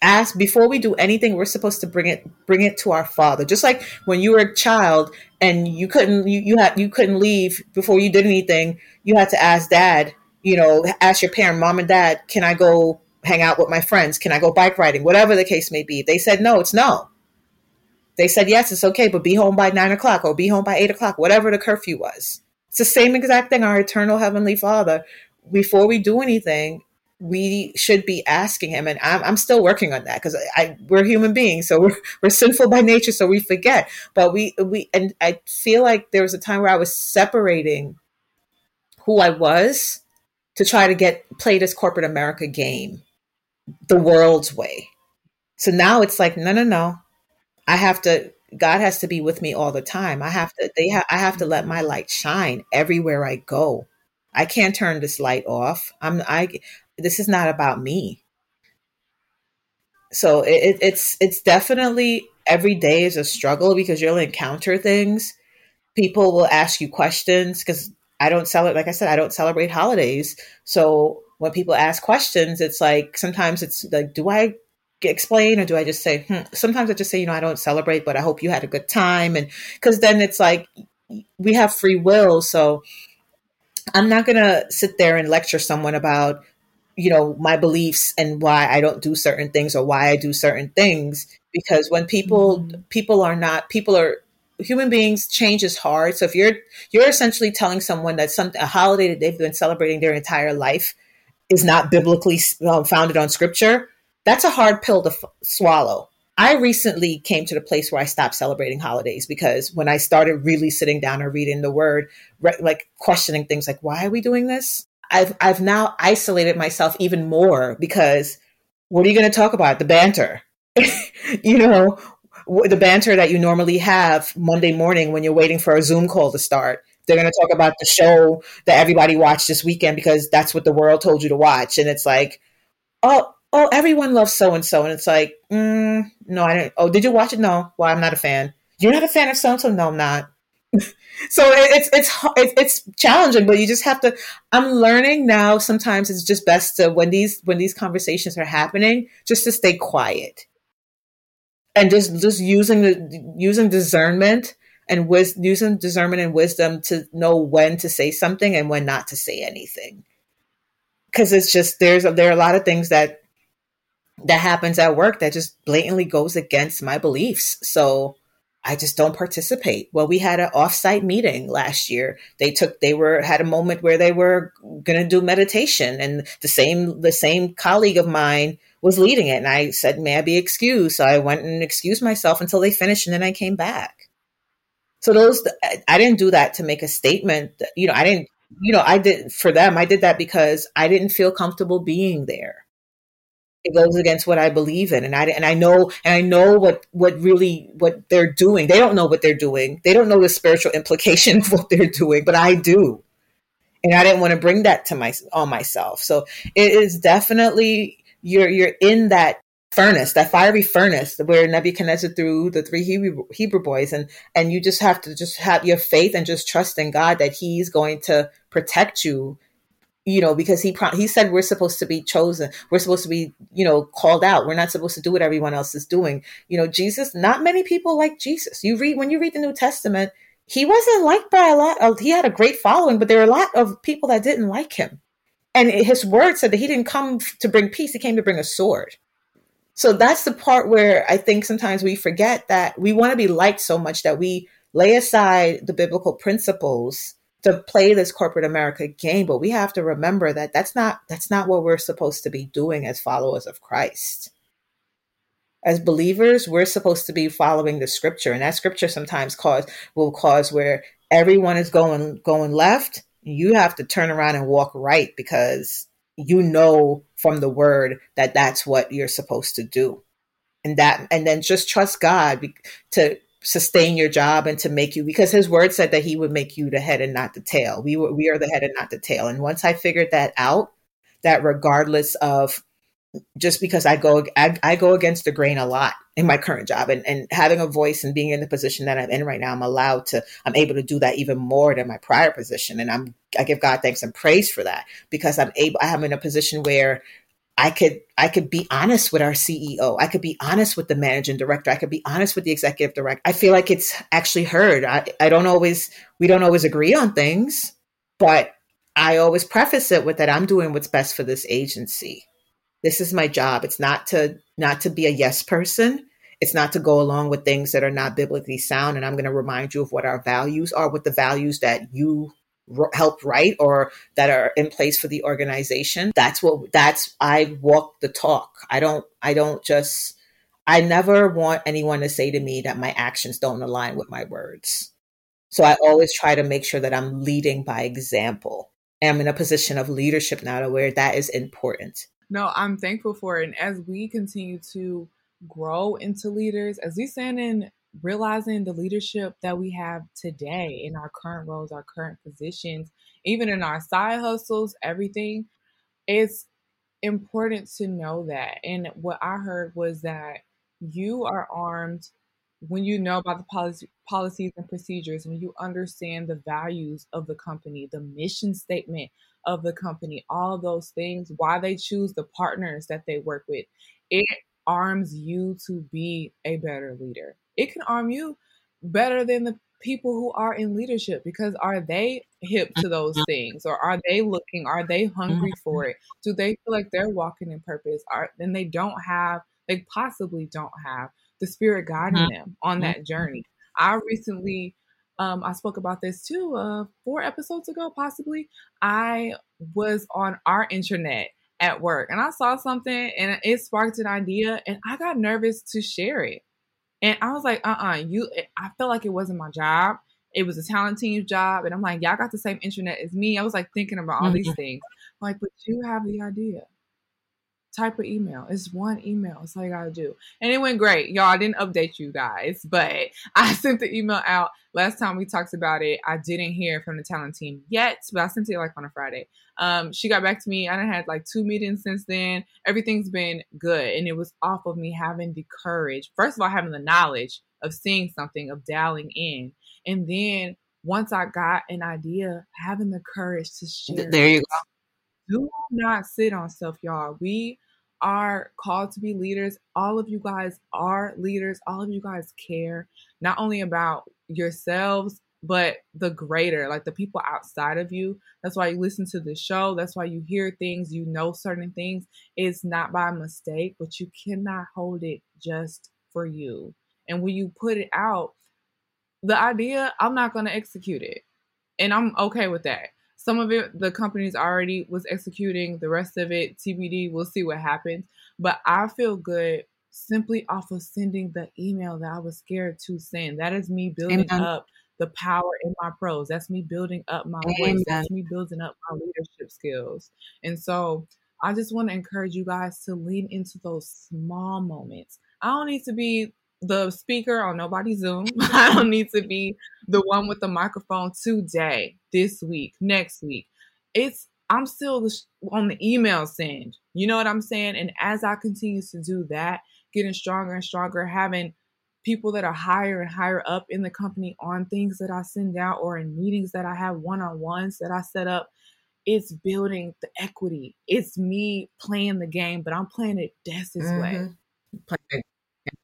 ask before we do anything we're supposed to bring it bring it to our father. Just like when you were a child and you couldn't you, you had you couldn't leave before you did anything you had to ask dad you know ask your parent mom and dad can i go hang out with my friends? Can i go bike riding? Whatever the case may be. They said no it's no. They said yes it's okay but be home by nine o'clock or be home by eight o'clock whatever the curfew was. It's the same exact thing our eternal heavenly father. Before we do anything we should be asking him and i'm, I'm still working on that because I, we're human beings so we're, <laughs> we're sinful by nature so we forget. But we we and i feel like there was a time where i was separating who i was to try to get play this corporate america game the world's way. So now it's like no no no. I have to god has to be with me all the time. I have to they ha- i have to let my light shine everywhere i go. I can't turn this light off. I'm I this is not about me. So it, it's it's definitely every day is a struggle because you'll encounter things. People will ask you questions because I don't celebrate. Like I said, I don't celebrate holidays. So when people ask questions, it's like sometimes it's like, do I explain or do I just say? Hmm. Sometimes I just say, you know, I don't celebrate, but I hope you had a good time, and because then it's like we have free will. So I'm not gonna sit there and lecture someone about you know my beliefs and why I don't do certain things or why I do certain things because when people mm-hmm. people are not people are human beings change is hard so if you're you're essentially telling someone that some a holiday that they've been celebrating their entire life is not biblically uh, founded on scripture, that's a hard pill to f- swallow. I recently came to the place where I stopped celebrating holidays because when I started really sitting down and reading the word, re- like questioning things like, why are we doing this? I've, I've now isolated myself even more because what are you going to talk about? The banter. <laughs> you know, the banter that you normally have Monday morning when you're waiting for a Zoom call to start. They're going to talk about the show that everybody watched this weekend because that's what the world told you to watch. And it's like, oh, oh, everyone loves so and so, and it's like, mm, no, I didn't. Oh, did you watch it? No. Well, I'm not a fan. You're not a fan of so and so? No, I'm not. <laughs> so it's it's it's challenging, but you just have to. I'm learning now. Sometimes it's just best to when these when these conversations are happening, just to stay quiet and just just using the using discernment and wis- using discernment and wisdom to know when to say something and when not to say anything because it's just there's a, there are a lot of things that that happens at work that just blatantly goes against my beliefs. So I just don't participate. Well, we had an offsite meeting last year. They took they were had a moment where they were going to do meditation and the same the same colleague of mine was leading it and I said, "May I be excused?" So I went and excused myself until they finished and then I came back. So those I didn't do that to make a statement. You know, I didn't you know, I did for them. I did that because I didn't feel comfortable being there it goes against what I believe in, and I and I know and I know what what really what they're doing. They don't know what they're doing. They don't know the spiritual <laughs> implication of what they're doing, but I do, and I didn't want to bring that to my on myself. So it is definitely you're you're in that furnace, that fiery furnace where Nebuchadnezzar threw the three Hebrew, Hebrew boys, and and you just have to just have your faith and just trust in God that He's going to protect you you know, because he he said we're supposed to be chosen, we're supposed to be, you know, called out. We're not supposed to do what everyone else is doing. You know, Jesus. Not many people like Jesus. You read when you read the New Testament, he wasn't liked by a lot. Of, he had a great following, but there were a lot of people that didn't like him. And his word said that he didn't come to bring peace; he came to bring a sword. So that's the part where I think sometimes we forget that we want to be liked so much that we lay aside the biblical principles to play this corporate America game, but we have to remember that that's not that's not what we're supposed to be doing as followers of Christ. As believers, we're supposed to be following the scripture, and that scripture sometimes cause will cause where everyone is going going left. You have to turn around and walk right because you know from the word that that's what you're supposed to do, and that and then just trust God to sustain your job and to make you because his word said that he would make you the head and not the tail. We were we are the head and not the tail. And once I figured that out, that regardless of just because I go I, I, go against the grain a lot in my current job and, and having a voice and being in the position that I'm in right now, I'm allowed to I'm able to do that even more than my prior position. And I'm I give God thanks and praise for that because I'm able I am in a position where I could I could be honest with our CEO. I could be honest with the managing director. I could be honest with the executive director. I feel like it's actually heard. I, I don't always we don't always agree on things, but I always preface it with that I'm doing what's best for this agency. This is my job. It's not to not to be a yes person. It's not to go along with things that are not biblically sound. And I'm going to remind you of what our values are, what the values that you helped write or that are in place for the organization that's what that's i walk the talk. I don't i don't just i never want anyone to say to me that my actions don't align with my words. So i always try to make sure that i'm leading by example. And i'm in a position of leadership now to where that is important. No i'm thankful for it. And as we continue to grow into leaders as we stand in realizing the leadership that we have today in our current roles, our current positions, even in our side hustles, everything, it's important to know that. And what I heard was that you are armed when you know about the policy, policies and procedures, when you understand the values of the company, the mission statement of the company, all those things, why they choose the partners that they work with, it arms you to be a better leader it can arm you better than the people who are in leadership because are they hip to those mm-hmm. things or are they looking are they hungry mm-hmm. for it do they feel like they're walking in purpose are then they don't have they possibly don't have the spirit guiding mm-hmm. them on that journey i recently um, I spoke about this too uh, four episodes ago, possibly. I was on our internet at work and I saw something and it sparked an idea and I got nervous to share it. And I was like, uh uh-uh, uh you, I felt like it wasn't my job. It was a talent team's job. And I'm like, y'all got the same internet as me. I was like thinking about all these mm-hmm. things. I'm like, but you have the idea type of email. It's one email. That's all you gotta do. And it went great. Y'all, I didn't update you guys, but <laughs> I sent the email out last time we talked about it. I didn't hear from the talent team yet, but I sent it like on a Friday. Um, she got back to me. I had like two meetings since then. Everything's been good. And it was off of me having the courage. First of all, having the knowledge of seeing something, of dialing in. And then once I got an idea, having the courage to share. There you go do not sit on stuff, y'all. We are called to be leaders. All of you guys are leaders. All of you guys care not only about yourselves, but the greater, like the people outside of you. That's why you listen to the show. That's why you hear things, you know certain things. It's not by mistake, but you cannot hold it just for you. And when you put it out, the idea, I'm not going to execute it. And I'm okay with that. Some of it the companies already was executing, the rest of it TBD. We'll see what happens. But I feel good simply off of sending the email that I was scared to send. That is me building Amen. up the power in my pros. That's me building up my Amen. voice. That's me building up my leadership skills. And so I just want to encourage you guys to lean into those small moments. I don't need to be the speaker on nobody's Zoom. <laughs> I don't need to be the one with the microphone today, this week, next week. It's I'm still on the email send. You know what I'm saying? And as I continue to do that, getting stronger and stronger, having people that are higher and higher up in the company on things that I send out or in meetings that I have one on ones that I set up, it's building the equity. It's me playing the game, but I'm playing it Des's mm-hmm. way.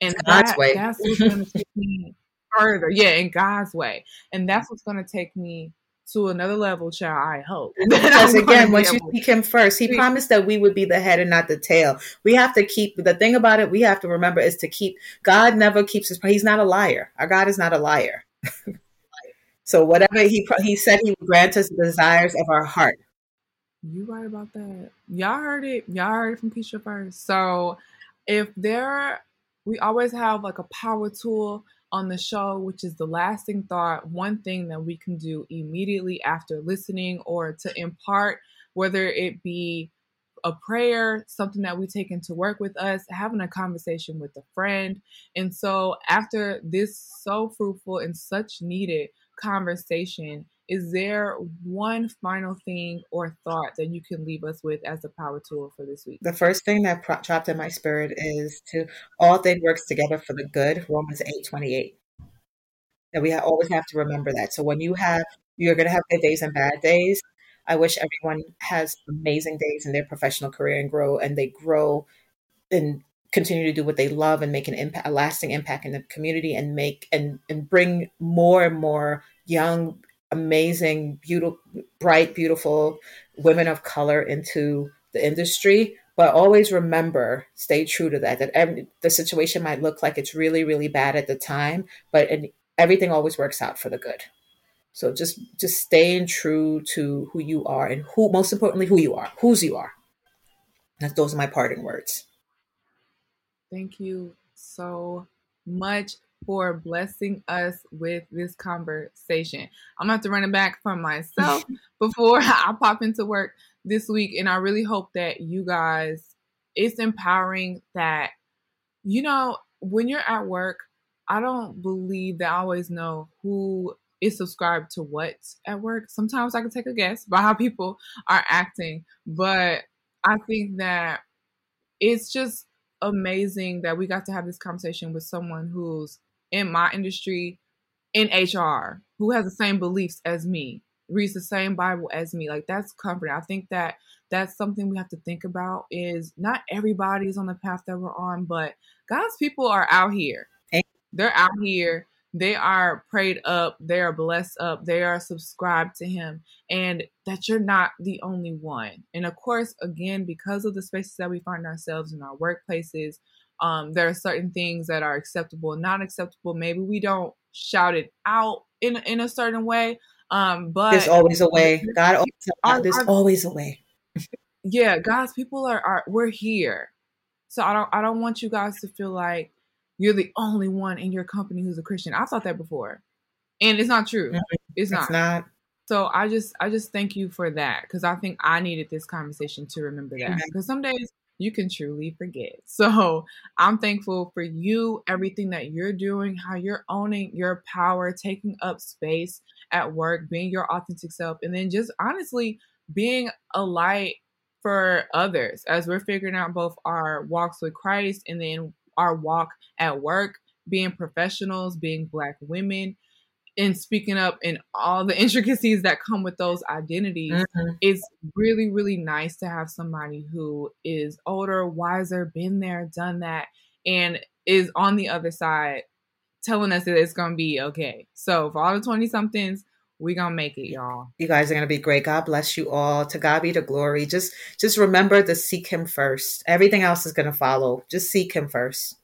And <laughs> God's that, way. That's what's going to take me <laughs> further. Yeah, in God's way, and that's what's going to take me to another level, child. I hope. <laughs> Because <laughs> again, once you seek Him first, He promised that we would be the head and not the tail. We have to keep the thing about it. We have to remember is to keep. God never keeps His. He's not a liar. Our God is not a liar. <laughs> so whatever He He said, He would grant us the desires of our heart. You right about that. Y'all heard it. Y'all heard it from Keisha first. So if there we always have like a power tool on the show, which is the lasting thought, one thing that we can do immediately after listening or to impart, whether it be a prayer, something that we take into work with us, having a conversation with a friend. And so, after this so fruitful and such needed conversation, is there one final thing or thought that you can leave us with as a power tool for this week? The first thing that dropped in my spirit is to all things works together for the good, Romans 8 28. That we always have to remember that. So when you have, you're going to have good days and bad days. I wish everyone has amazing days in their professional career and grow, and they grow and continue to do what they love and make an impact, a lasting impact in the community, and make and and bring more and more young amazing, beautiful, bright, beautiful women of color into the industry. But always remember, stay true to that. That every, the situation might look like it's really, really bad at the time, but everything always works out for the good. So just just staying true to who you are and who, most importantly, who you are, whose you are. That those are my parting words. Thank you so much for blessing us with this conversation. I'm gonna have to run it back from myself <laughs> before <laughs> I pop into work this week. And I really hope that you guys, it's empowering that, you know, when you're at work, I don't believe that I always know who is subscribed to what at work. Sometimes I can take a guess by how people are acting, but I think that it's just amazing that we got to have this conversation with someone who's in my industry in HR who has the same beliefs as me, reads the same Bible as me. Like that's comforting. I think that that's something we have to think about is not everybody is on the path that we're on, but God's people are out here. They're out here. They are prayed up. They are blessed up. They are subscribed to Him. And that you're not the only one. And of course, again, because of the spaces that we find ourselves in our workplaces, um, there are certain things that are acceptable and not acceptable. Maybe we don't shout it out in in a certain way, um, but there's always a way. God, always, there's our, always a way. yeah, guys, people are, are we're here. So I don't I don't want you guys to feel like you're the only one in your company who's a Christian. I thought that before. And it's not true. It's not. It's not. So I just I just thank you for that because I think I needed this conversation to remember that because some days you can truly forget. <laughs> So I'm thankful for you, everything that you're doing, how you're owning your power, taking up space at work, being your authentic self, and then just honestly being a light for others as we're figuring out both our walks with Christ and then our walk at work, being professionals, being black women, and speaking up in all the <laughs> intricacies that come with those identities mm-hmm. it's really really nice to have somebody who is older wiser been there done that and is on the other side telling us that it's gonna be okay. So for all the 20 somethings we gonna make it y'all. You guys are gonna be great. God bless you all. To god be the glory. Just just remember to seek him first. Everything else is gonna follow. Just seek him first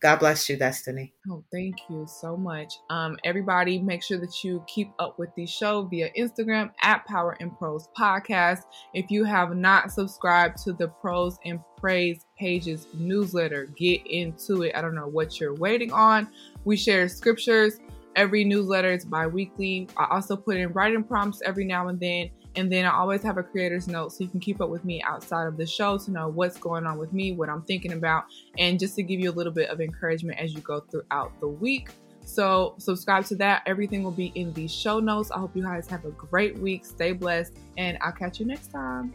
God bless you, Destiny. Oh, thank you so much. Um, everybody, make sure that you keep up with the show via Instagram at Power and Pros Podcast. If you have not subscribed to the Pros and Praise Pages newsletter, get into it. I don't know what you're waiting on. We share scriptures. Every newsletter is bi weekly. I also put in writing prompts every now and then. And then I always have a creator's note so you can keep up with me outside of the show to know what's going on with me, what I'm thinking about, and just to give you a little bit of encouragement as you go throughout the week. So, subscribe to that. Everything will be in the show notes. I hope you guys have a great week. Stay blessed, and I'll catch you next time.